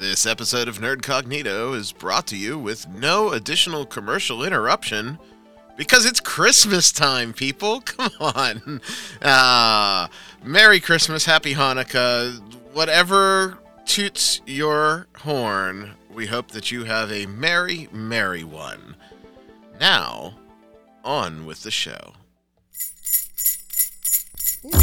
This episode of Nerd Cognito is brought to you with no additional commercial interruption because it's Christmas time, people. Come on. Uh, Merry Christmas, Happy Hanukkah, whatever toots your horn. We hope that you have a merry, merry one. Now, on with the show. Hey,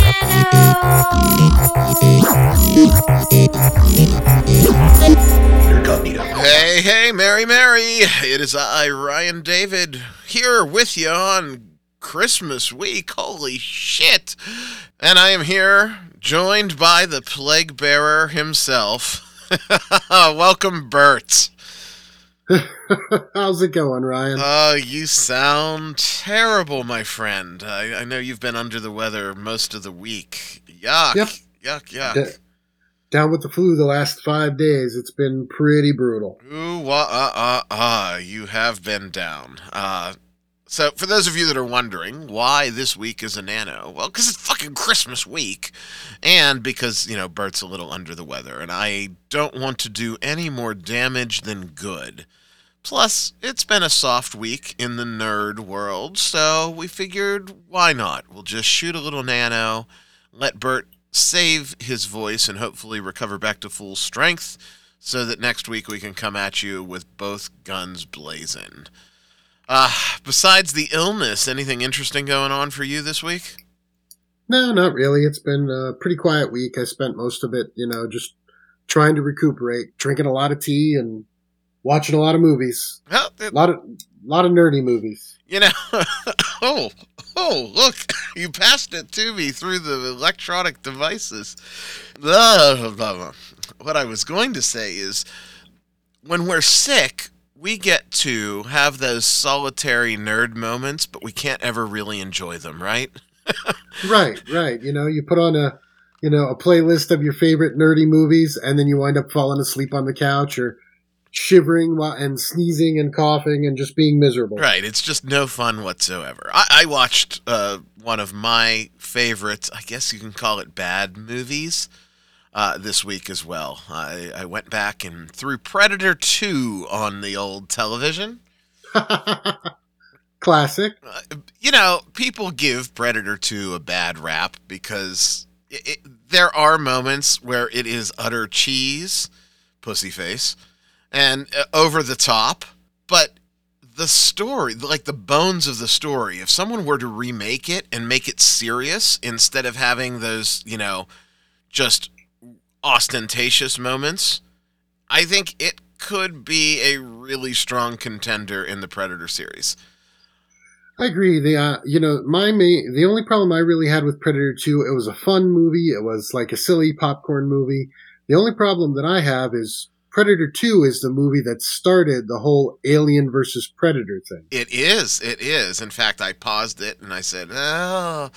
hey, Mary, Mary. It is I, Ryan David, here with you on Christmas week. Holy shit. And I am here joined by the plague bearer himself. Welcome, Bert. How's it going, Ryan? Oh, you sound terrible, my friend. I, I know you've been under the weather most of the week. Yuck. Yep. Yuck, yuck. D- down with the flu the last five days. It's been pretty brutal. Ooh, wah, uh, uh, uh, you have been down. Uh, so, for those of you that are wondering why this week is a nano, well, because it's fucking Christmas week, and because, you know, Bert's a little under the weather, and I don't want to do any more damage than good. Plus, it's been a soft week in the nerd world, so we figured why not? We'll just shoot a little nano, let Bert save his voice, and hopefully recover back to full strength so that next week we can come at you with both guns blazing. Uh, besides the illness, anything interesting going on for you this week? No, not really. It's been a pretty quiet week. I spent most of it, you know, just trying to recuperate, drinking a lot of tea and watching a lot of movies. Well, A lot of lot of nerdy movies. you know, oh, oh, look, you passed it to me through the electronic devices. What I was going to say is when we're sick, we get to have those solitary nerd moments, but we can't ever really enjoy them, right? right, right. You know, you put on a you know, a playlist of your favorite nerdy movies and then you wind up falling asleep on the couch or shivering while, and sneezing and coughing and just being miserable. Right. It's just no fun whatsoever. I, I watched uh, one of my favorite, I guess you can call it bad movies, uh, this week as well. I, I went back and threw Predator 2 on the old television. Classic. Uh, you know, people give Predator 2 a bad rap because it, it, there are moments where it is utter cheese, pussy face, and uh, over the top, but the story, like the bones of the story, if someone were to remake it and make it serious instead of having those, you know, just ostentatious moments, I think it could be a really strong contender in the Predator series. I agree. The uh, you know my main the only problem I really had with Predator Two, it was a fun movie. It was like a silly popcorn movie. The only problem that I have is Predator Two is the movie that started the whole Alien versus Predator thing. It is. It is. In fact, I paused it and I said, "Oh,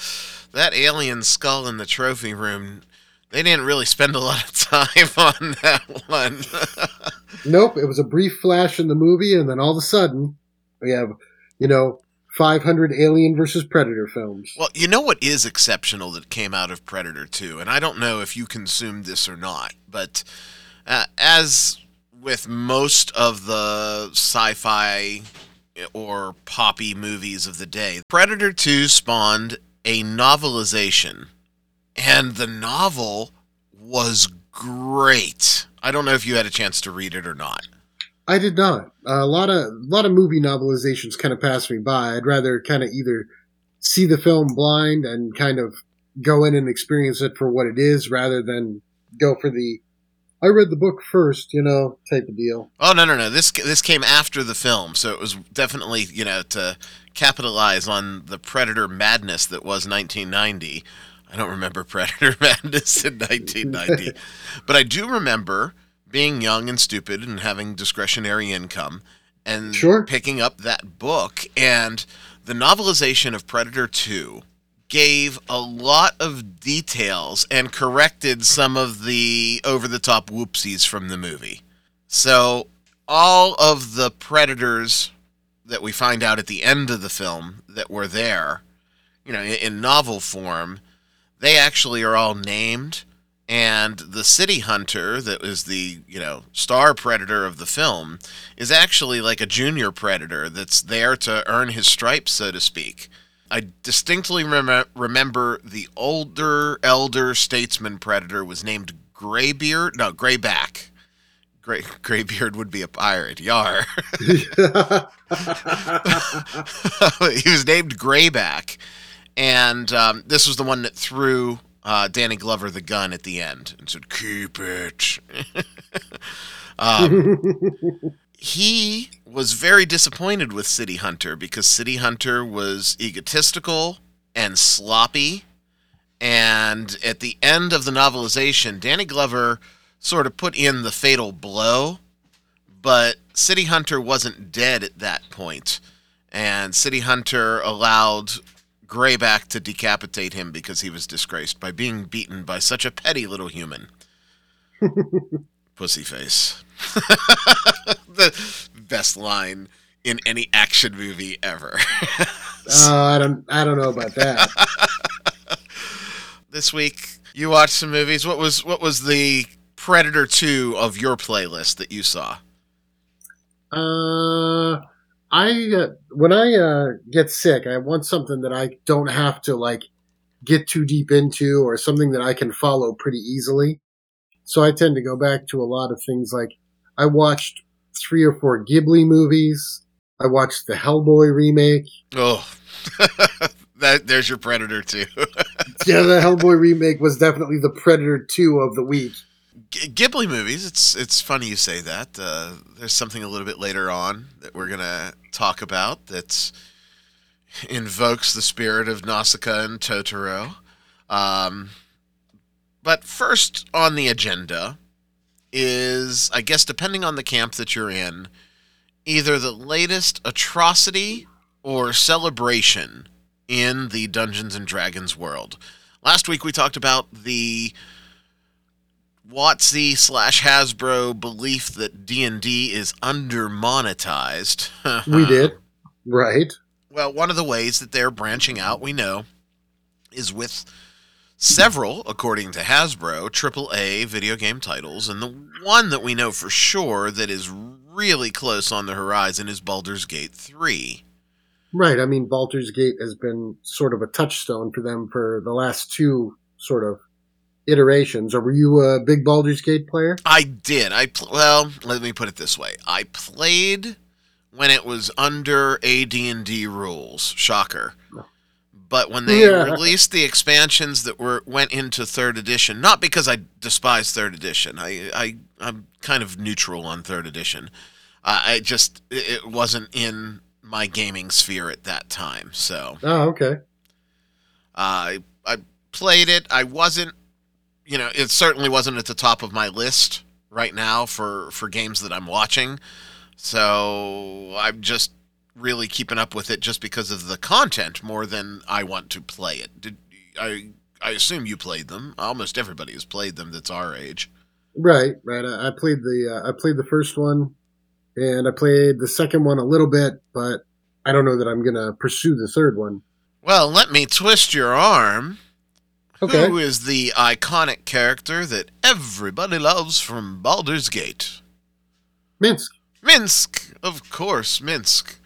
that alien skull in the trophy room." They didn't really spend a lot of time on that one. Nope, it was a brief flash in the movie, and then all of a sudden we have you know 500 Alien versus Predator films. well, you know what is exceptional that came out of Predator 2, and I don't know if you consumed this or not, but uh, as with most of the sci-fi or poppy movies of the day, Predator 2 spawned a novelization, and the novel was great. I don't know if you had a chance to read it or not. I did not. a lot of a lot of movie novelizations kind of pass me by. I'd rather kind of either see the film blind and kind of go in and experience it for what it is, rather than go for the I read the book first, you know, type of deal. Oh no no no! This this came after the film, so it was definitely you know to capitalize on the Predator madness that was 1990. I don't remember Predator madness in 1990, but I do remember being young and stupid and having discretionary income and Sure. picking up that book and the novelization of Predator 2 gave a lot of details and corrected some of the over the top whoopsies from the movie. So, all of the predators that we find out at the end of the film that were there, you know, in, in novel form, they actually are all named And the city hunter that was the, you know, star predator of the film is actually like a junior predator that's there to earn his stripes, so to speak. I distinctly rem- remember the older elder statesman predator was named Graybeard, no, Grayback. Gray Graybeard would be a pirate. Yar. he was named Grayback, and um, this was the one that threw uh, Danny Glover the gun at the end and said, "Keep it." um, he was very disappointed with City Hunter because City Hunter was egotistical and sloppy. And at the end of the novelization, Danny Glover sort of put in the fatal blow, but City Hunter wasn't dead at that point, and City Hunter allowed Grayback to decapitate him because he was disgraced by being beaten by such a petty little human. Pussy face. the best line in any action movie ever. uh, I don't I don't know about that. this week you watched some movies. What was what was the Predator 2 of your playlist that you saw? Uh I uh, when I uh, get sick, I want something that I don't have to like get too deep into, or something that I can follow pretty easily. So I tend to go back to a lot of things like I watched three or four Ghibli movies. I watched the Hellboy remake. Oh, that there's your Predator too. yeah, the Hellboy remake was definitely the Predator two of the week. Ghibli movies. It's it's funny you say that. Uh, there's something a little bit later on that we're gonna talk about that invokes the spirit of Nausicaa and Totoro. Um, but first on the agenda is, I guess, depending on the camp that you're in, either the latest atrocity or celebration in the Dungeons and Dragons world. Last week we talked about the WotC slash Hasbro belief that D and D is under monetized. we did, right? Well, one of the ways that they're branching out, we know, is with several, according to Hasbro, AAA video game titles, and the one that we know for sure that is really close on the horizon is Baldur's Gate 3. Right. I mean, Baldur's Gate has been sort of a touchstone for them for the last two sort of iterations. Or were you a big Baldur's Gate player? I did. I pl- well, let me put it this way: I played when it was under AD&D rules. Shocker. But when they yeah. released the expansions that were went into third edition, not because I despise third edition, I, I I'm kind of neutral on third edition. Uh, I just it wasn't in my gaming sphere at that time. So oh okay. Uh, I I played it. I wasn't you know, it certainly wasn't at the top of my list right now for for games that I'm watching. So I'm just really keeping up with it just because of the content more than I want to play it. Did I I assume you played them. Almost everybody has played them that's our age. Right, right. I, I played the uh, I played the first one and I played the second one a little bit, but I don't know that I'm going to pursue the third one. Well, let me twist your arm. Okay. Who is the iconic character that everybody loves from Baldur's Gate? Minsc. Minsc, of course, Minsc.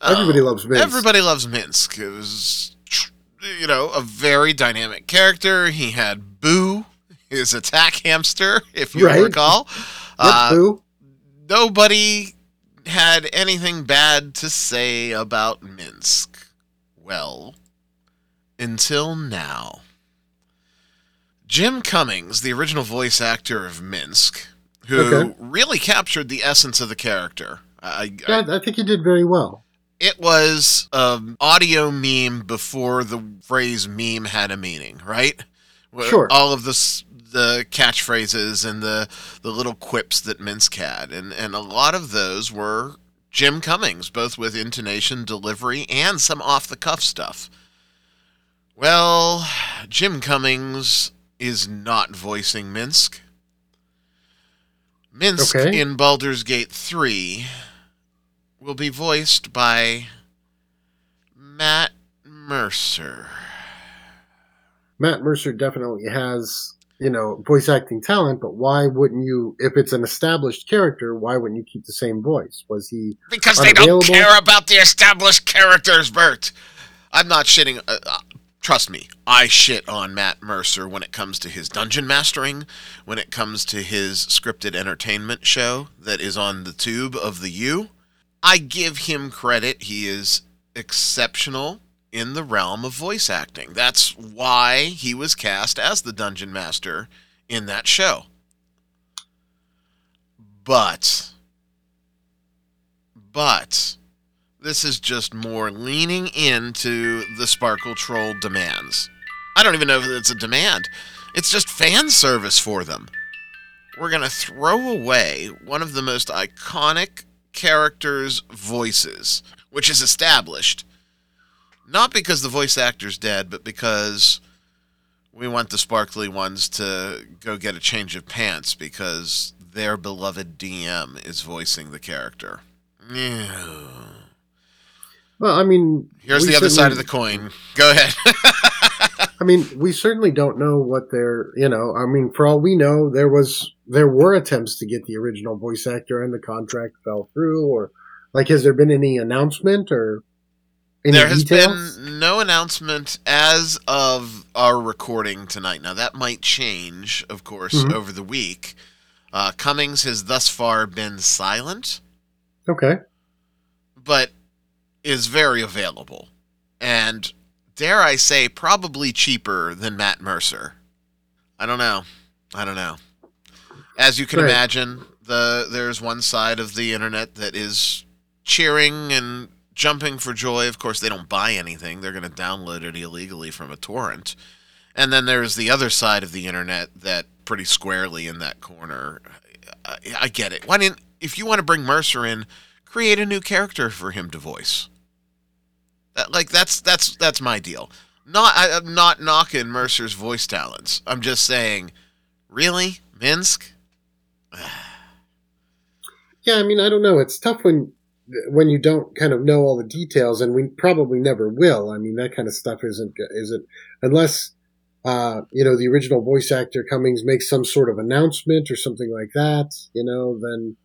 Well, everybody loves Minsc. Everybody loves Minsc. It was, you know, a very dynamic character. He had Boo, his attack hamster, if you right. recall. Uh, Boo. Nobody had anything bad to say about Minsc. Well, until now. Jim Cummings, the original voice actor of Minsc, who okay. really captured the essence of the character. I, yeah, I, I think he did very well. It was an audio meme before the phrase meme had a meaning, right? Sure. All of the the catchphrases and the the little quips that Minsc had, and and a lot of those were Jim Cummings, both with intonation, delivery, and some off the cuff stuff. Well, Jim Cummings is not voicing Minsk. Minsc okay. in Baldur's Gate 3 will be voiced by Matt Mercer. Matt Mercer definitely has you know, voice acting talent, but why wouldn't you, if it's an established character, why wouldn't you keep the same voice? Was he Because they don't care about the established characters, Bert. I'm not shitting. Uh, uh, trust me, I shit on Matt Mercer when it comes to his dungeon mastering, when it comes to his scripted entertainment show that is on the tube of the U. I give him credit. He is exceptional in the realm of voice acting. That's why he was cast as the dungeon master in that show. But, but, this is just more leaning into the Sparkle Troll demands. I don't even know if it's a demand. It's just fan service for them. We're going to throw away one of the most iconic characters' voices, which is established. Not because the voice actor's dead, but because we want the sparkly ones to go get a change of pants because their beloved DM is voicing the character. Well, I mean, Here's the other side of the coin. Go ahead. I mean, we certainly don't know what they're, you know, I mean, for all we know, there was, there were attempts to get the original voice actor and the contract fell through, or, like, has there been any announcement or any there has details? been no announcement as of our recording tonight. Now, that might change, of course, Mhm. over the week. Uh, Cummings has thus far been silent, Okay. but is very available. And dare I say, probably cheaper than Matt Mercer. I don't know. I don't know. As you can Right. imagine, the there's one side of the internet that is cheering and jumping for joy. Of course, they don't buy anything; they're going to download it illegally from a torrent. And then there's the other side of the internet that pretty squarely in that corner. I, I get it. Why didn't if you want to bring Mercer in, create a new character for him to voice? That, like that's that's that's my deal. Not I, I'm not knocking Mercer's voice talents. I'm just saying, really, Minsc? Yeah, I mean, I don't know. It's tough when when you don't kind of know all the details, and we probably never will. I mean, that kind of stuff isn't isn't unless uh, you know the original voice actor Cummings makes some sort of announcement or something like that. You know, then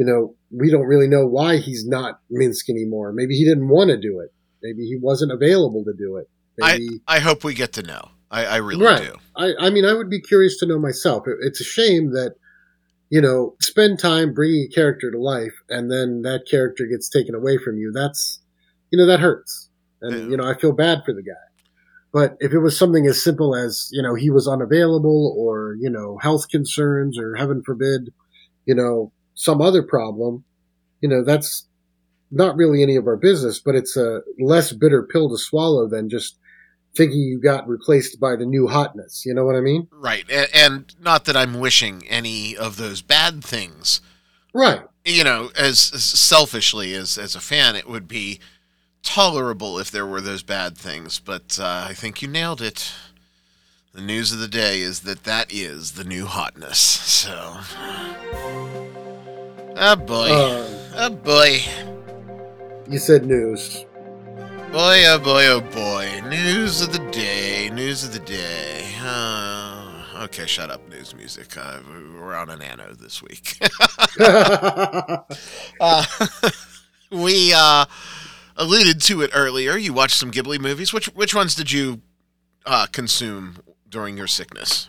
you know we don't really know why he's not Minsc anymore. Maybe he didn't want to do it. Maybe he wasn't available to do it. Maybe I hope we get to know. I, I really Right. do. I, I mean, I would be curious to know myself. It, it's a shame that, you know, spend time bringing a character to life and then that character gets taken away from you. That's, you know, that hurts. And, Yeah. you know, I feel bad for the guy. But if it was something as simple as, you know, he was unavailable or, you know, health concerns or heaven forbid, you know, some other problem, you know, that's not really any of our business, but it's a less bitter pill to swallow than just thinking you got replaced by the new hotness. You know what I mean? Right, and, not that I'm wishing any of those bad things. Right. You know, as, as selfishly as as a fan, it would be tolerable if there were those bad things. But uh, I think you nailed it. The news of the day is that that is the new hotness. So, oh boy, Uh, oh boy. you said news. Boy, oh boy, oh boy. News of the day. News of the day. Uh, okay, shut up, news music. Uh, we're on an anno this week. uh, we uh, alluded to it earlier. You watched some Ghibli movies. Which which ones did you uh, consume during your sickness?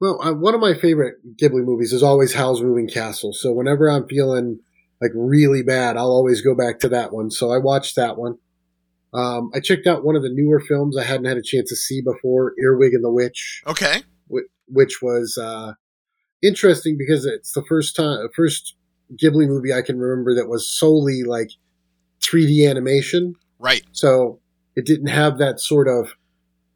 Well, uh, one of my favorite Ghibli movies is always Howl's Moving Castle. So whenever I'm feeling like really bad, I'll always go back to that one. So I watched that one. Um, I checked out one of the newer films I hadn't had a chance to see before, Earwig and the Witch. Okay. whi- which was uh, interesting because it's the first time, first Ghibli movie I can remember that was solely like 3D animation. Right. So it didn't have that sort of,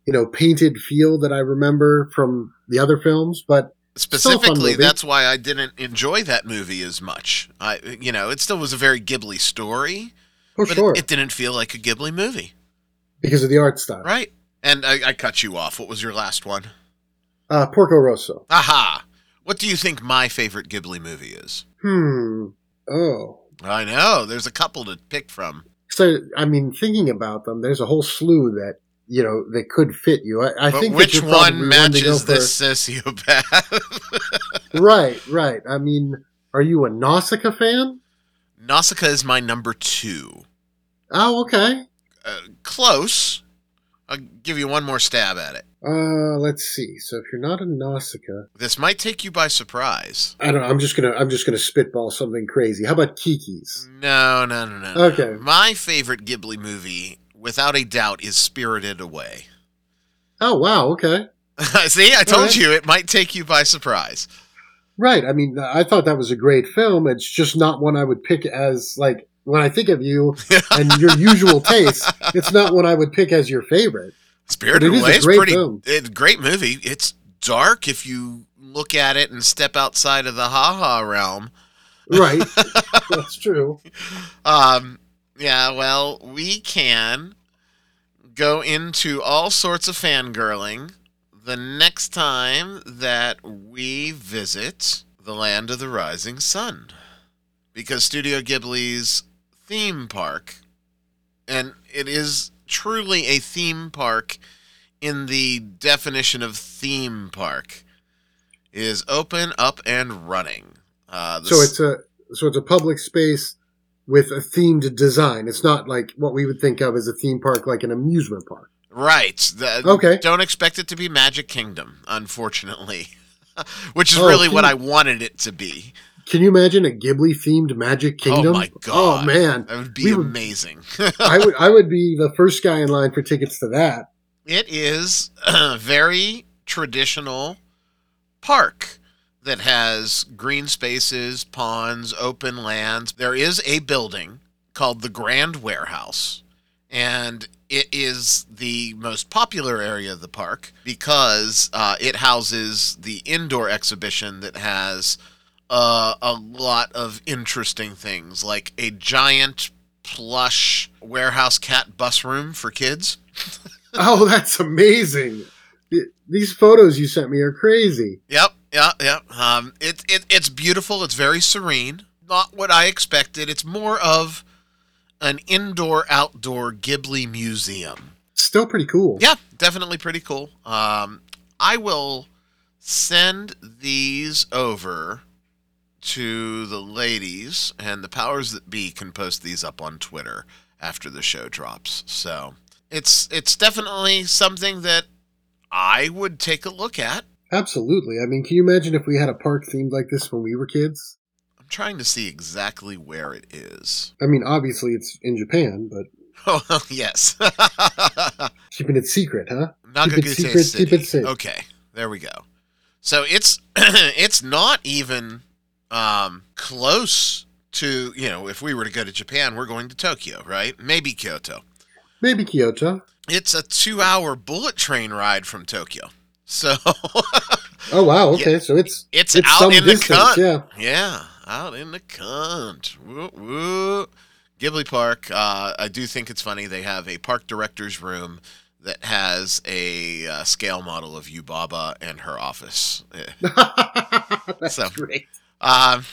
you know, painted feel that I remember from the other films. But Still a fun Specifically, that's why I didn't enjoy that movie as much. I, you know, it still was a very Ghibli story, for but sure, it, it didn't feel like a Ghibli movie. because of the art style. Right. And I, I cut you off. What was your last one? Uh, Porco Rosso. Aha. What do you think my favorite Ghibli movie is? Hmm. Oh. I know. There's a couple to pick from. So, I mean, thinking about them, there's a whole slew that you know that could fit you. I, I think which one one matches for- this sociopath? Right, right. I mean, are you a Nausicaa fan? Nausicaa is my number two. Oh, okay. Uh, close. I'll give you one more stab at it. Uh, let's see. So if you're not a Nausicaa, This might take you by surprise. I don't know. I'm just gonna I'm just gonna spitball something crazy. How about Kiki's? No, no, no, no. no. Okay. My favorite Ghibli movie, without a doubt, is Spirited Away. Oh wow. Okay. See, I told Alright. you it might take you by surprise. Right. I mean, I thought that was a great film. It's just not one I would pick as like when I think of you and your usual taste. It's not one I would pick as your favorite. Spirited it is Away is great pretty. film. It's a great movie. It's dark if you look at it and step outside of the haha realm. Right. That's true. Um, yeah, well, we can go into all sorts of fangirling the next time that we visit the land of the rising sun. Because Studio Ghibli's theme park, and it is truly a theme park in the definition of theme park, is open, up, and running. Uh, So it's a so it's a public space with a themed design. It's not like what we would think of as a theme park, like an amusement park. Right. The- Okay. Don't expect it to be Magic Kingdom, unfortunately. Which is Oh, really what you- I wanted it to be. Can you imagine a Ghibli themed Magic oh, Kingdom? Oh my god. Oh man, That would be We would- amazing. I would I would be the first guy in line for tickets to that. it is a very traditional park that has green spaces, ponds, open lands. There is a building called the Grand Warehouse, and it is the most popular area of the park because uh, it houses the indoor exhibition that has uh, a lot of interesting things, like a giant plush warehouse cat bus room for kids. Oh, that's amazing. These photos you sent me are crazy. Yep, yep, yep. Um, it, it it's beautiful. It's very serene. Not what I expected. It's more of an indoor outdoor Ghibli museum. Still pretty cool. Yeah, definitely pretty cool. Um, I will send these over to the ladies, and the powers that be can post these up on Twitter after the show drops. So it's it's definitely something that I would take a look at. Absolutely. I mean, can you imagine if we had a park themed like this when we were kids? I'm trying to see exactly where it is. I mean, obviously it's in Japan, but Oh yes, keeping it secret, huh? Nagakute secret, City. keep it safe. Okay, there we go. So it's it's not even um, close to you know if we were to go to Japan, we're going to Tokyo, right? Maybe Kyoto. Maybe Kyoto. It's a two-hour bullet train ride from Tokyo. So Oh wow. Okay, so it's it's, it's out some in the cunt. Yeah. Yeah, out in the cunt. Woo, woo. Ghibli Park. Uh, I do think it's funny. They have a park director's room that has a uh, scale model of Yubaba and her office. Eh. That's So- great. Um,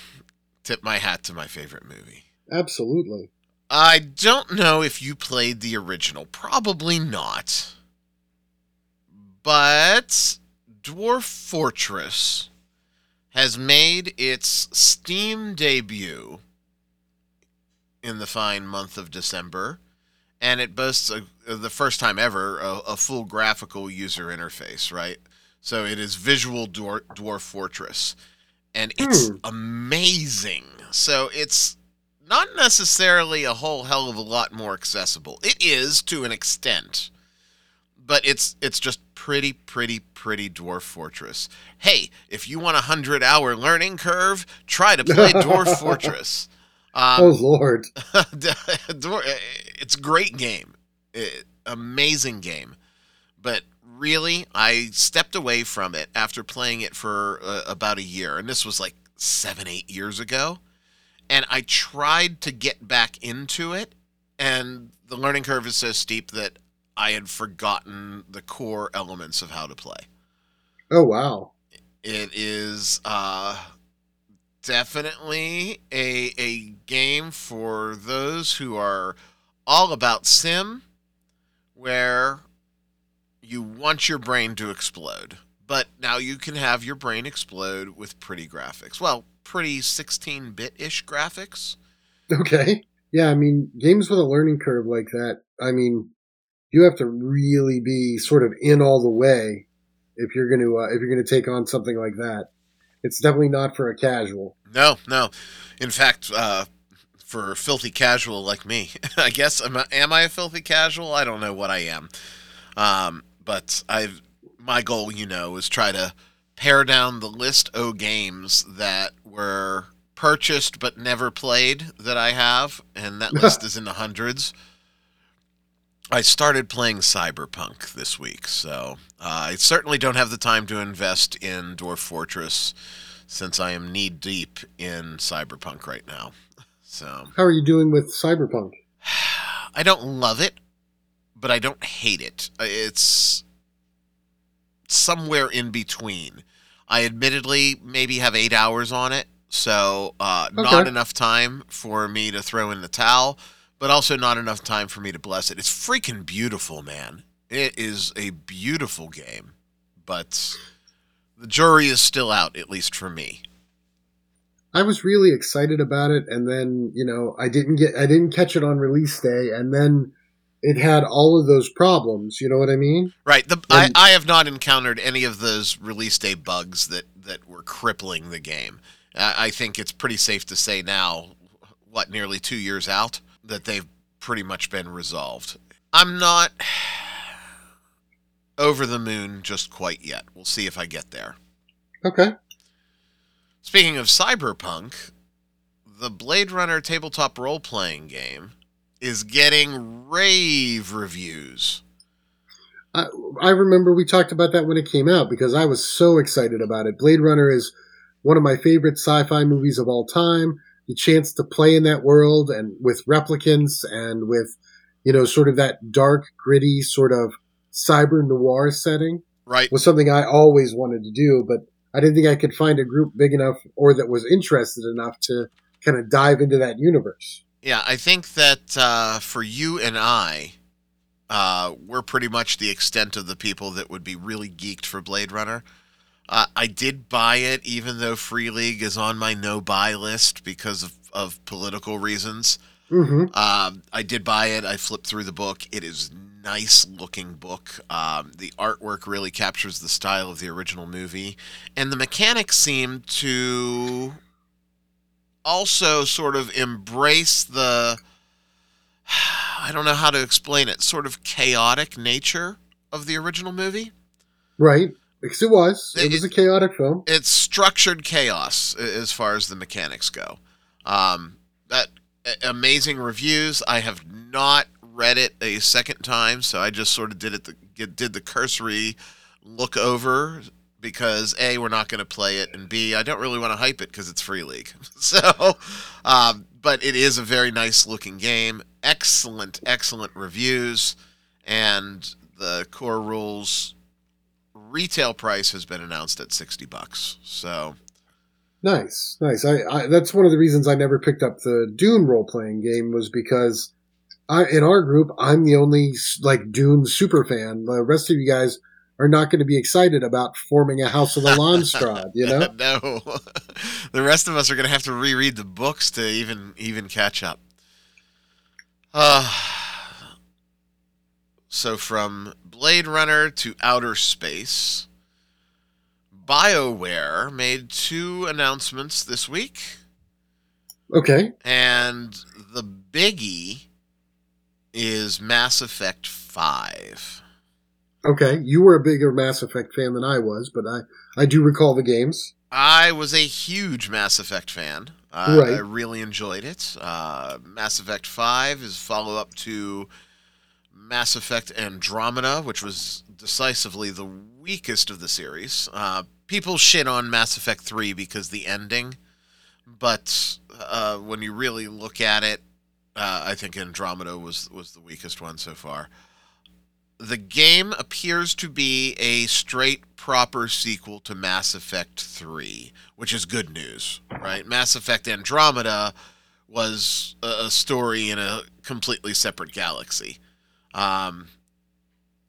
tip my hat to my favorite movie. Absolutely. I don't know if you played the original. Probably not. But Dwarf Fortress has made its Steam debut in the fine month of December, and it boasts a, the first time ever a, a full graphical user interface, right? So it is visual Dwar- Dwarf Fortress, and it's Hmm. amazing. So it's not necessarily a whole hell of a lot more accessible. It is to an extent, but it's it's just pretty, pretty, pretty Dwarf Fortress. Hey, if you want a hundred hour learning curve, try to play Dwarf Fortress. Um, oh lord. It's a great game, It- amazing game, but really, I stepped away from it after playing it for uh, about a year, and this was like seven, eight years ago. And I tried to get back into it, and the learning curve is so steep that I had forgotten the core elements of how to play. Oh wow. It is uh, definitely a a game for those who are all about sim, where you want your brain to explode. But now you can have your brain explode with pretty graphics. Well, pretty 16 bit ish graphics. Okay. Yeah, I mean, games with a learning curve like that, I mean, you have to really be sort of in all the way if you're going to uh, if you're going to take on something like that. It's definitely not for a casual. No, no. In fact, uh, for a filthy casual like me, I guess am I, am I a filthy casual? I don't know what I am. Um, but I've my goal, you know, is try to pare down the list of games that were purchased but never played that I have, and that list is in the hundreds. I started playing Cyberpunk this week, so uh, I certainly don't have the time to invest in Dwarf Fortress since I am knee deep in Cyberpunk right now. So, how are you doing with Cyberpunk? I don't love it, but I don't hate it. It's somewhere in between. I admittedly maybe have eight hours on it, so uh, okay. not enough time for me to throw in the towel, but also not enough time for me to bless it. It's freaking beautiful, man. It is a beautiful game, but the jury is still out, at least for me. I was really excited about it, and then you know I didn't get I didn't catch it on release day, and then it had all of those problems. You know what I mean? Right. The, I, I have not encountered any of those release day bugs that, that were crippling the game. I think it's pretty safe to say now, what, nearly two years out, that they've pretty much been resolved. I'm not over the moon just quite yet. We'll see if I get there. Okay. Speaking of cyberpunk, the Blade Runner tabletop role playing game is getting rave reviews. I, I remember we talked about that when it came out because I was so excited about it. Blade Runner is one of my favorite sci-fi movies of all time. The chance to play in that world and with replicants and with, you know, sort of that dark, gritty sort of cyber noir setting, right, was something I always wanted to do. But I didn't think I could find a group big enough or that was interested enough to kind of dive into that universe. Yeah, I think that uh, for you and I, uh, we're pretty much the extent of the people that would be really geeked for Blade Runner. Uh, I did buy it, even though Free League is on my no buy list because of, of political reasons. Mm-hmm. Um, I did buy it. I flipped through the book. It is nice looking book. Um, the artwork really captures the style of the original movie, and the mechanics seem to also sort of embrace the I don't know how to explain it, sort of chaotic nature of the original movie. Right. Because it was. It, it was a chaotic film. It's structured chaos as far as the mechanics go. Um, that amazing reviews. I have not read it a second time, so I just sort of did it the, did the cursory look over because a we're not going to play it and b i don't really want to hype it because it's free league so um, but it is a very nice looking game excellent excellent reviews and the core rules retail price has been announced at 60 bucks so nice nice I, I that's one of the reasons i never picked up the dune role-playing game was because I, in our group i'm the only like dune super fan the rest of you guys are not going to be excited about forming a House of the Landsraad, you know? no. the rest of us are going to have to reread the books to even even catch up. Uh, so from Blade Runner to outer space, BioWare made two announcements this week. Okay. And the biggie is Mass Effect 5. Okay, you were a bigger Mass Effect fan than I was, but I I do recall the games. I was a huge Mass Effect fan. Uh, right. I really enjoyed it. Uh, Mass Effect Five is follow up to Mass Effect Andromeda, which was decisively the weakest of the series. Uh, people shit on Mass Effect Three because the ending, but uh, when you really look at it, uh, I think Andromeda was was the weakest one so far the game appears to be a straight proper sequel to Mass Effect 3, which is good news, right? Mass Effect Andromeda was a story in a completely separate galaxy. Um,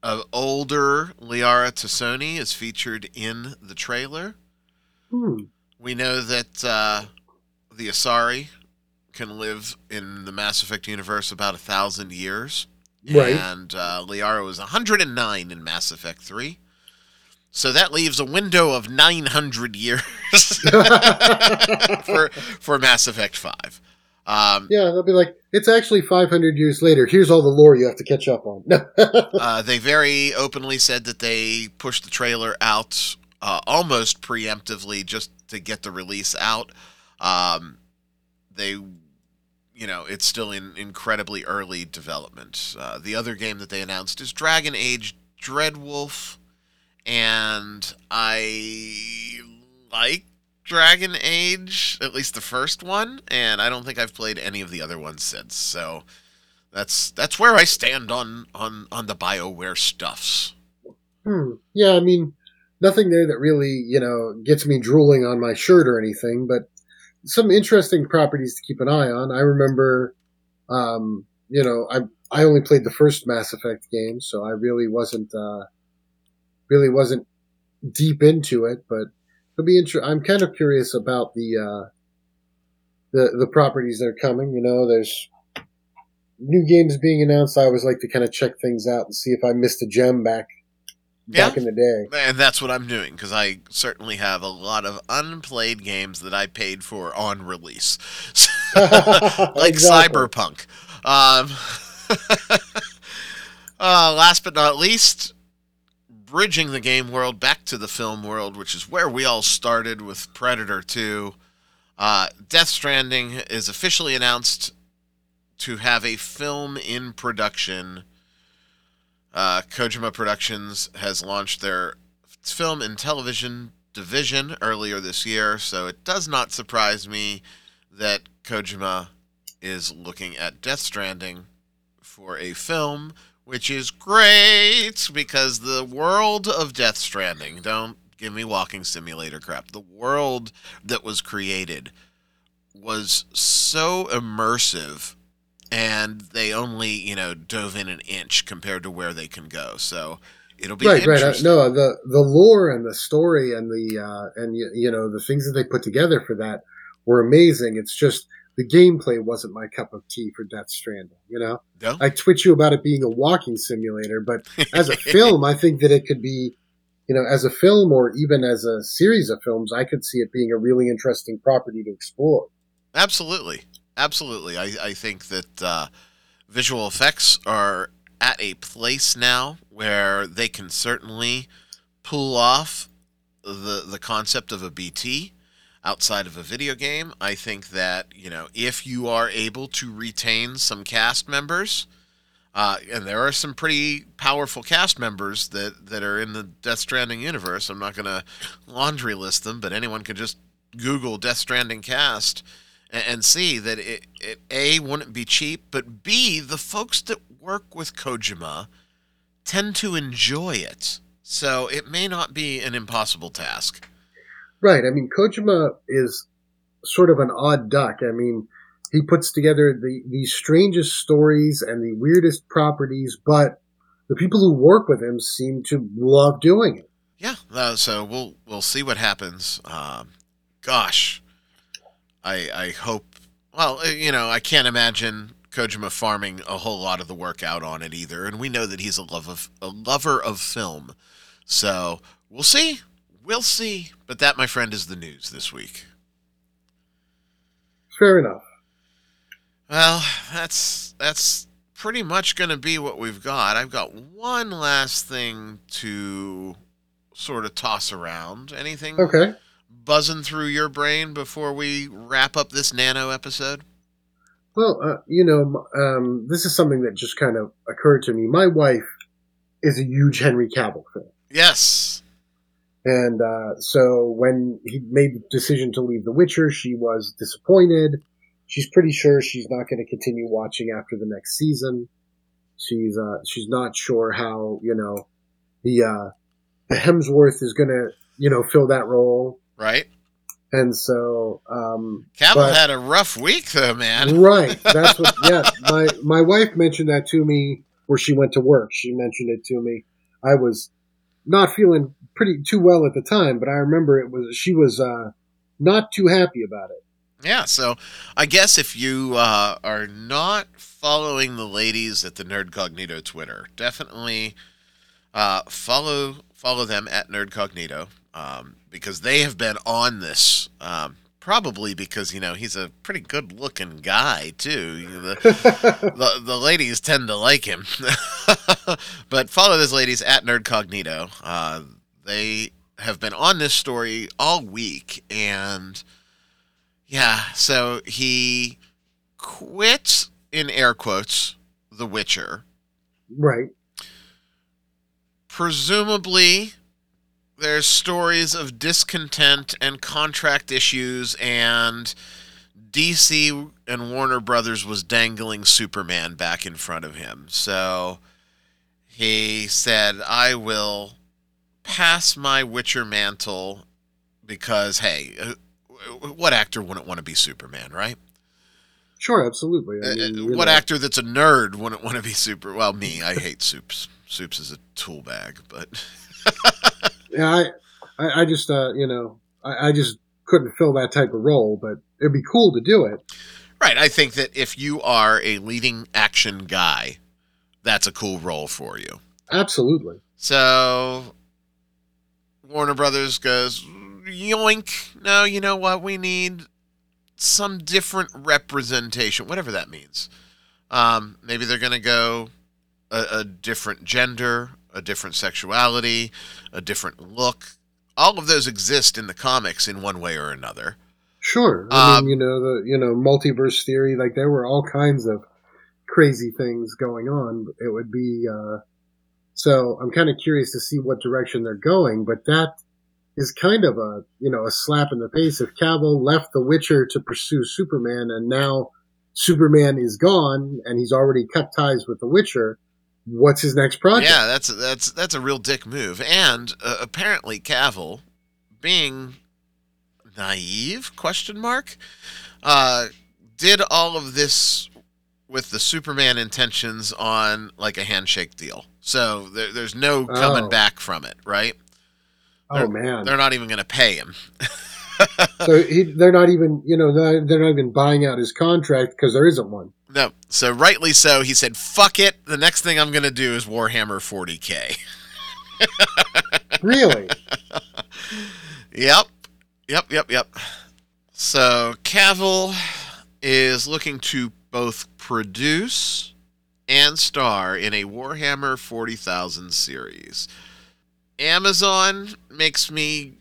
of older Liara T'Soni is featured in the trailer. Hmm. We know that uh, the Asari can live in the Mass Effect universe about a thousand years. Right. And uh, Liara was 109 in Mass Effect 3. So that leaves a window of 900 years for, for Mass Effect 5. Um, Yeah, they'll be like, it's actually 500 years later. Here's all the lore you have to catch up on. uh, they very openly said that they pushed the trailer out uh, almost preemptively just to get the release out. Um, they, you know, it's still in incredibly early development. Uh, the other game that they announced is Dragon Age Dreadwolf, and I like Dragon Age, at least the first one, and I don't think I've played any of the other ones since. So that's that's where I stand on on on the BioWare stuffs. Hmm. Yeah, I mean, nothing there that really, you know, gets me drooling on my shirt or anything, but some interesting properties to keep an eye on. I remember, um, you know, I I only played the first Mass Effect game, so I really wasn't uh, really wasn't deep into it, but it'll be inter- I'm kind of curious about the uh, the the properties that are coming. You know, there's new games being announced. I always like to kind of check things out and see if I missed a gem back Yeah. back in the day. And that's what I'm doing because I certainly have a lot of unplayed games that I paid for on release, like Exactly. Cyberpunk. Um, uh, last but not least, bridging the game world back to the film world, which is where we all started with Predator 2. Uh, Death Stranding is officially announced to have a film in production. Uh, Kojima Productions has launched their film and television division earlier this year, so it does not surprise me that Kojima is looking at Death Stranding for a film, which is great because the world of Death Stranding, don't give me walking simulator crap, the world that was created was so immersive and they only, you know, dove in an inch compared to where they can go. So it'll be right, right. Uh, no, the the lore and the story and the uh, and y- you know the things that they put together for that were amazing. It's just the gameplay wasn't my cup of tea for Death Stranding. You know, No? I twitch you about it being a walking simulator, but as a film, I think that it could be, you know, as a film or even as a series of films, I could see it being a really interesting property to explore. Absolutely, absolutely. I, I think that uh, visual effects are at a place now where they can certainly pull off the the concept of a BT outside of a video game. I think that you know if you are able to retain some cast members. Uh, and there are some pretty powerful cast members that, that are in the Death Stranding universe. I'm not going to laundry list them, but anyone could just Google Death Stranding cast and, and see that it, it a wouldn't be cheap, but b the folks that work with Kojima tend to enjoy it, so it may not be an impossible task. Right. I mean, Kojima is sort of an odd duck. I mean, he puts together the, the strangest stories and the weirdest properties, but the people who work with him seem to love doing it. Yeah, uh, so we'll we'll see what happens. Um, gosh, I I hope. Well, uh, you know, I can't imagine Kojima farming a whole lot of the work out on it either, and we know that he's a love of a lover of film. So we'll see, we'll see. But that, my friend, is the news this week. Fair enough. Well, that's that's pretty much going to be what we've got. I've got one last thing to sort of toss around. Anything Okay. buzzing through your brain before we wrap up this nano episode? Well, uh, you know, um, this is something that just kind of occurred to me. My wife is a huge Henry Cavill fan. Yes. And uh, so when he made the decision to leave The Witcher, she was disappointed. She's pretty sure she's not going to continue watching after the next season. She's uh, she's not sure how you know the uh, the Hemsworth is going to you know fill that role. Right. And so um, Cavill But- had a rough week though, man. right, that's what. Yeah, my my wife mentioned that to me where she went to work. She mentioned it to me, I was not feeling pretty too well at the time, but I remember it was she was uh, not too happy about it. Yeah, so I guess if you uh, are not following the ladies at the Nerd Cognito Twitter, definitely uh, follow follow them at Nerdcognito um, because they have been on this. Um, probably because you know he's a pretty good looking guy too. The, the, the ladies tend to like him. but follow those ladies at Nerdcognito. Uh, they have been on this story all week, and yeah, so he quits in air quotes The Witcher. Right. Presumably, there's stories of discontent and contract issues, and DC and Warner Brothers was dangling Superman back in front of him. So he said, I will pass my Witcher mantle because, hey, uh, what actor wouldn't want to be Superman, right? Sure, absolutely. I uh, mean, uh, what know. actor that's a nerd wouldn't want to be super? Well, me, I hate soups. Soups is a tool bag, but yeah, I, I, just, uh, you know, I, I just couldn't fill that type of role, but it'd be cool to do it. Right. I think that if you are a leading action guy, that's a cool role for you. Absolutely. So Warner Brothers goes, yoink. No, you know what? We need some different representation, whatever that means. Um, maybe they're going to go a, a different gender, a different sexuality, a different look. All of those exist in the comics in one way or another. Sure. I um, mean, you know, the you know, multiverse theory, like there were all kinds of crazy things going on. It would be uh so I'm kind of curious to see what direction they're going, but that is kind of a you know a slap in the face. If Cavill left The Witcher to pursue Superman, and now Superman is gone, and he's already cut ties with The Witcher, what's his next project? Yeah, that's that's that's a real dick move. And uh, apparently, Cavill, being naive question mark, uh, did all of this with the Superman intentions on like a handshake deal. So there, there's no coming oh. back from it, right? Oh they're, man, they're not even going to pay him. so he, they're not even, you know, they're not even buying out his contract because there isn't one. No, so rightly so. He said, "Fuck it. The next thing I'm going to do is Warhammer 40k." really? Yep, yep, yep, yep. So Cavill is looking to both produce and star in a Warhammer 40,000 series. Amazon makes me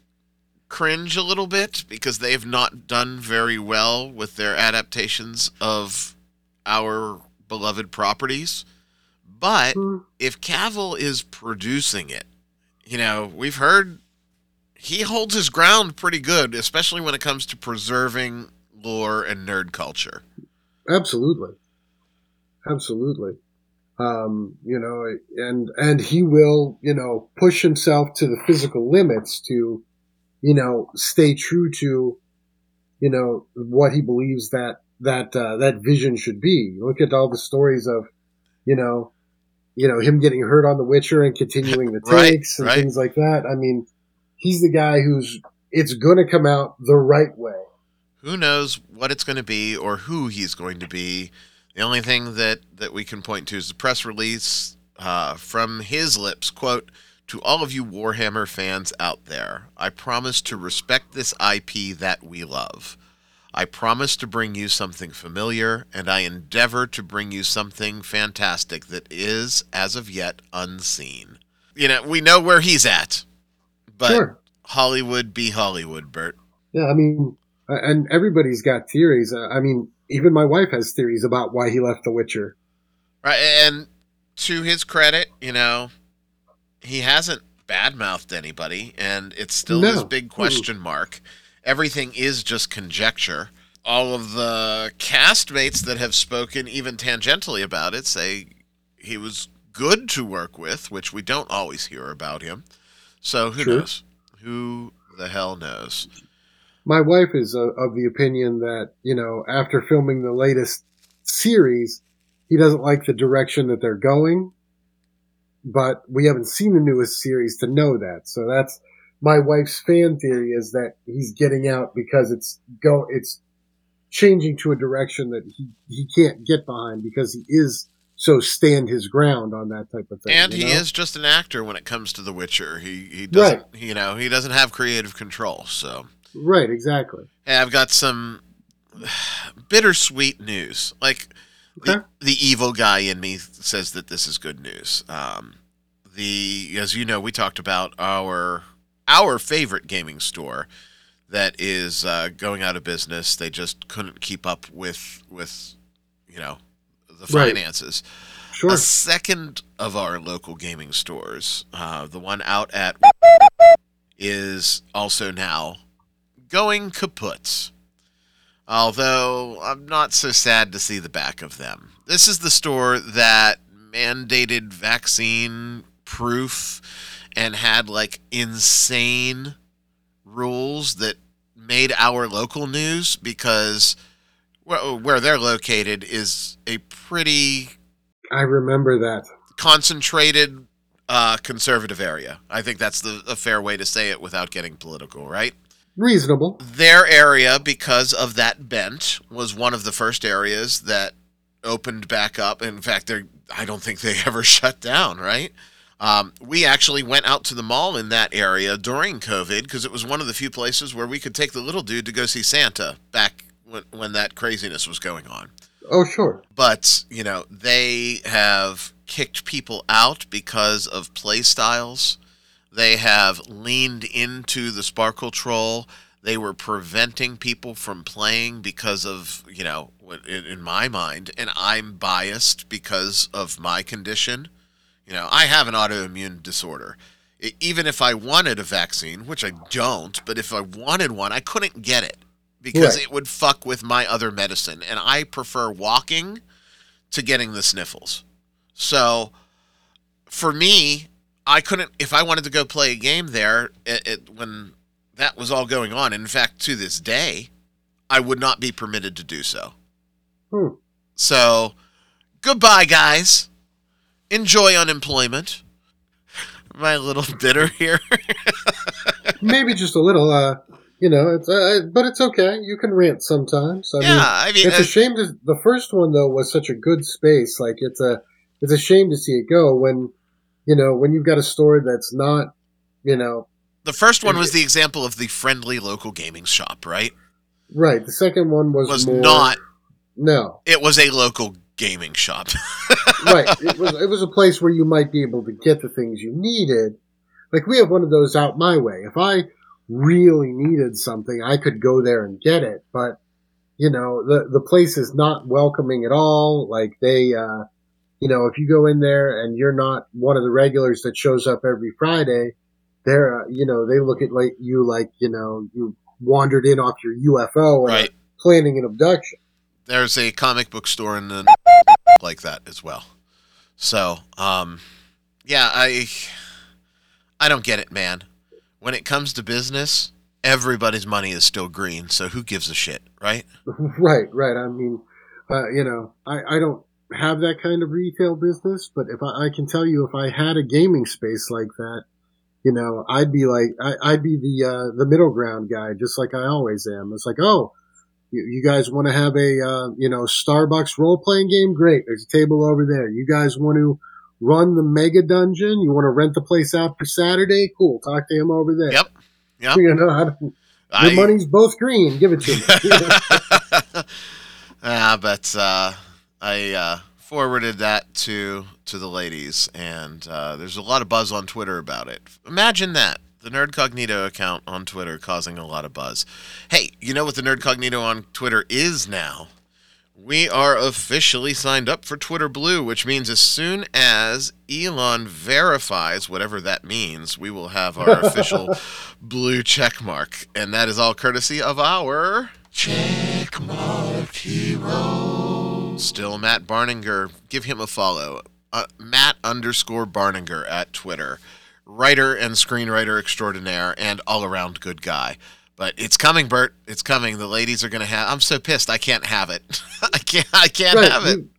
cringe a little bit because they've not done very well with their adaptations of our beloved properties. But mm. if Cavill is producing it, you know, we've heard he holds his ground pretty good, especially when it comes to preserving lore and nerd culture. Absolutely. Absolutely um, you know, and and he will, you know, push himself to the physical limits to, you know, stay true to, you know, what he believes that that uh, that vision should be. Look at all the stories of, you know, you know him getting hurt on The Witcher and continuing the takes right, and right. things like that. I mean, he's the guy who's it's going to come out the right way. Who knows what it's going to be or who he's going to be the only thing that, that we can point to is the press release uh, from his lips. Quote, to all of you Warhammer fans out there, I promise to respect this IP that we love. I promise to bring you something familiar, and I endeavor to bring you something fantastic that is, as of yet, unseen. You know, we know where he's at, but sure. Hollywood be Hollywood, Bert. Yeah, I mean, and everybody's got theories. Uh, I mean, even my wife has theories about why he left The Witcher. Right, and to his credit, you know, he hasn't badmouthed anybody, and it's still no. this big question mark. Everything is just conjecture. All of the castmates that have spoken, even tangentially about it, say he was good to work with, which we don't always hear about him. So who True. knows? Who the hell knows? my wife is uh, of the opinion that you know after filming the latest series, he doesn't like the direction that they're going. But we haven't seen the newest series to know that. So that's my wife's fan theory is that he's getting out because it's go it's changing to a direction that he, he can't get behind because he is so stand his ground on that type of thing. And he know? is just an actor when it comes to The Witcher. He he doesn't right. you know he doesn't have creative control. So right, exactly. Hey, I've got some bittersweet news. Like okay. the, the evil guy in me says that this is good news. Um, the as you know, we talked about our our favorite gaming store that is uh, going out of business. They just couldn't keep up with with you know the finances. Right. Sure. A second of our local gaming stores, uh, the one out at, is also now going kaput. Although I'm not so sad to see the back of them. This is the store that mandated vaccine proof and had like insane rules that made our local news because where they're located is a pretty I remember that concentrated uh, conservative area. I think that's the a fair way to say it without getting political, right? Reasonable. Their area, because of that bent, was one of the first areas that opened back up. In fact, they I don't think they ever shut down, right? Um, we actually went out to the mall in that area during COVID because it was one of the few places where we could take the little dude to go see Santa back when, when that craziness was going on. Oh, sure. But, you know, they have kicked people out because of play styles. They have leaned into the Sparkle Troll. They were preventing people from playing because of, you know, in my mind, and I'm biased because of my condition you know, I have an autoimmune disorder. even if I wanted a vaccine, which I don't, but if I wanted one, I couldn't get it because right. it would fuck with my other medicine. And I prefer walking to getting the sniffles. So for me, I couldn't, if I wanted to go play a game there it, it, when that was all going on, in fact, to this day, I would not be permitted to do so. Hmm. So, goodbye, guys enjoy unemployment. I a little bitter here? Maybe just a little. Uh, you know, it's uh, but it's okay. You can rant sometimes. I yeah, mean, I mean, it's uh, a shame. To, the first one though was such a good space. Like it's a it's a shame to see it go when you know when you've got a store that's not you know. The first one was the example of the friendly local gaming shop, right? Right. The second one was was more, not. No, it was a local gaming shop. right. It was it was a place where you might be able to get the things you needed. Like we have one of those out my way. If I really needed something, I could go there and get it. But you know, the the place is not welcoming at all. Like they, uh, you know, if you go in there and you're not one of the regulars that shows up every Friday, they're, uh, you know, they look at like you like you know you wandered in off your UFO and right. planning an abduction. There's a comic book store in the like that as well. So, um, yeah, I I don't get it, man. When it comes to business, everybody's money is still green, so who gives a shit, right? Right, right. I mean, uh, you know, I, I don't have that kind of retail business, but if I, I, can tell you, if I had a gaming space like that, you know, I'd be like, I, would be the uh, the middle ground guy, just like I always am. It's like, oh, you, you guys want to have a uh, you know Starbucks role playing game? Great, there's a table over there. You guys want to run the mega dungeon? You want to rent the place out for Saturday? Cool, talk to him over there. Yep, yep. You know, your I, money's both green. Give it to me. Ah, but uh, I uh, forwarded that to to the ladies, and uh, there's a lot of buzz on Twitter about it. Imagine that the Nerd Cognito account on Twitter causing a lot of buzz. Hey, you know what the Nerd Cognito on Twitter is now? We are officially signed up for Twitter Blue, which means as soon as Elon verifies whatever that means, we will have our official blue check mark. And that is all courtesy of our checkmark hero. Still Matt Barninger. Give him a follow. Uh, Matt underscore Barninger at Twitter writer and screenwriter extraordinaire and all around good guy. But it's coming, Bert. It's coming. The ladies are gonna have. I'm so pissed. I can't have it. I can't. I can't right. have it. You,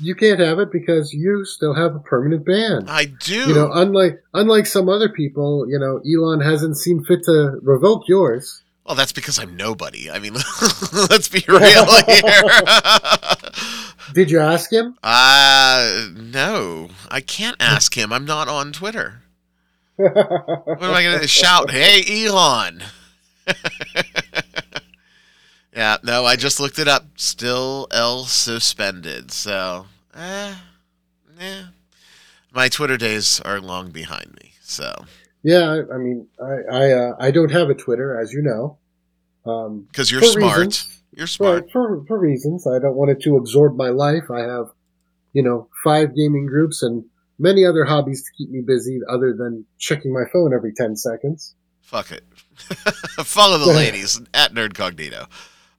you can't have it because you still have a permanent ban. I do. You know, unlike unlike some other people, you know, Elon hasn't seen fit to revoke yours. Well, that's because I'm nobody. I mean, let's be real here. Did you ask him? uh, no, I can't ask him. I'm not on Twitter. What am I going to shout? Hey, Elon. yeah, no, I just looked it up. Still L suspended. So, eh, yeah. My Twitter days are long behind me. So, yeah, I, I mean, I I, uh, I don't have a Twitter, as you know. Um, because you're smart. reasons. You're smart. Right, for for reasons. I don't want it to absorb my life. I have, you know, five gaming groups and many other hobbies to keep me busy other than checking my phone every ten seconds. Fuck it. Follow the ladies at Nerdcognito.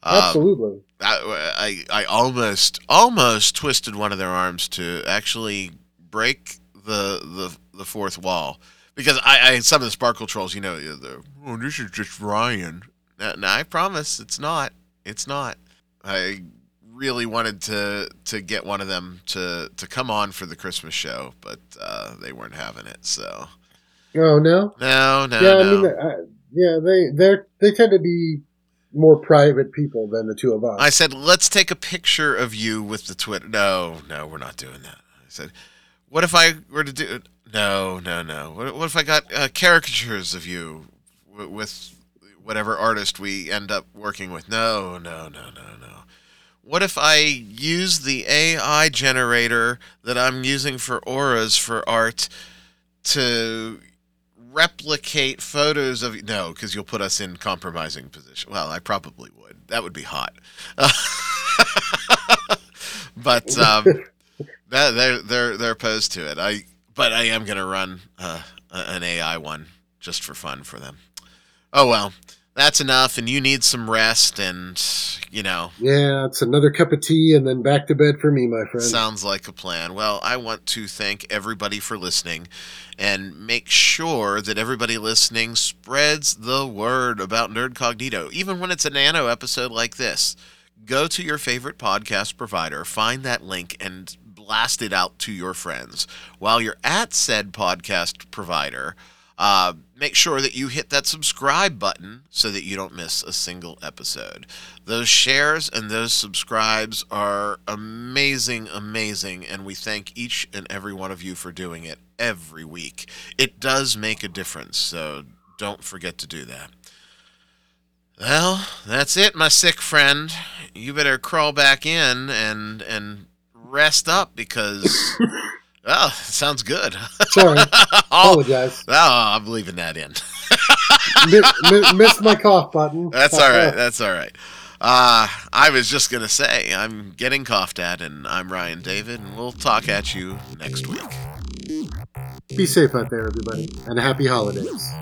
Um, Absolutely. I, I I almost almost twisted one of their arms to actually break the the, the fourth wall because I, I some of the sparkle trolls you know the oh this is just Ryan no, no, I promise it's not it's not I really wanted to to get one of them to to come on for the Christmas show but uh, they weren't having it so Oh no. no no yeah, no I mean, uh, yeah, they they they tend to be more private people than the two of us. I said, let's take a picture of you with the Twitter. No, no, we're not doing that. I said, what if I were to do? No, no, no. What, what if I got uh, caricatures of you w- with whatever artist we end up working with? No, no, no, no, no. What if I use the AI generator that I'm using for auras for art to replicate photos of you? no because you'll put us in compromising position well i probably would that would be hot but um that, they're they're they're opposed to it i but i am going to run uh, an ai one just for fun for them oh well that's enough and you need some rest and you know yeah, it's another cup of tea and then back to bed for me, my friend. Sounds like a plan. Well, I want to thank everybody for listening and make sure that everybody listening spreads the word about Nerd Cognito, even when it's a nano episode like this. Go to your favorite podcast provider, find that link, and blast it out to your friends. While you're at said podcast provider, uh, make sure that you hit that subscribe button so that you don't miss a single episode. Those shares and those subscribes are amazing, amazing, and we thank each and every one of you for doing it every week. It does make a difference, so don't forget to do that. Well, that's it, my sick friend. You better crawl back in and and rest up because oh, sounds good. Sorry, oh, apologize. oh, I'm leaving that in. mi- mi- missed my cough button. That's all right. That's all right. Uh, I was just going to say, I'm getting coughed at, and I'm Ryan David, and we'll talk at you next week. Be safe out there, everybody, and happy holidays.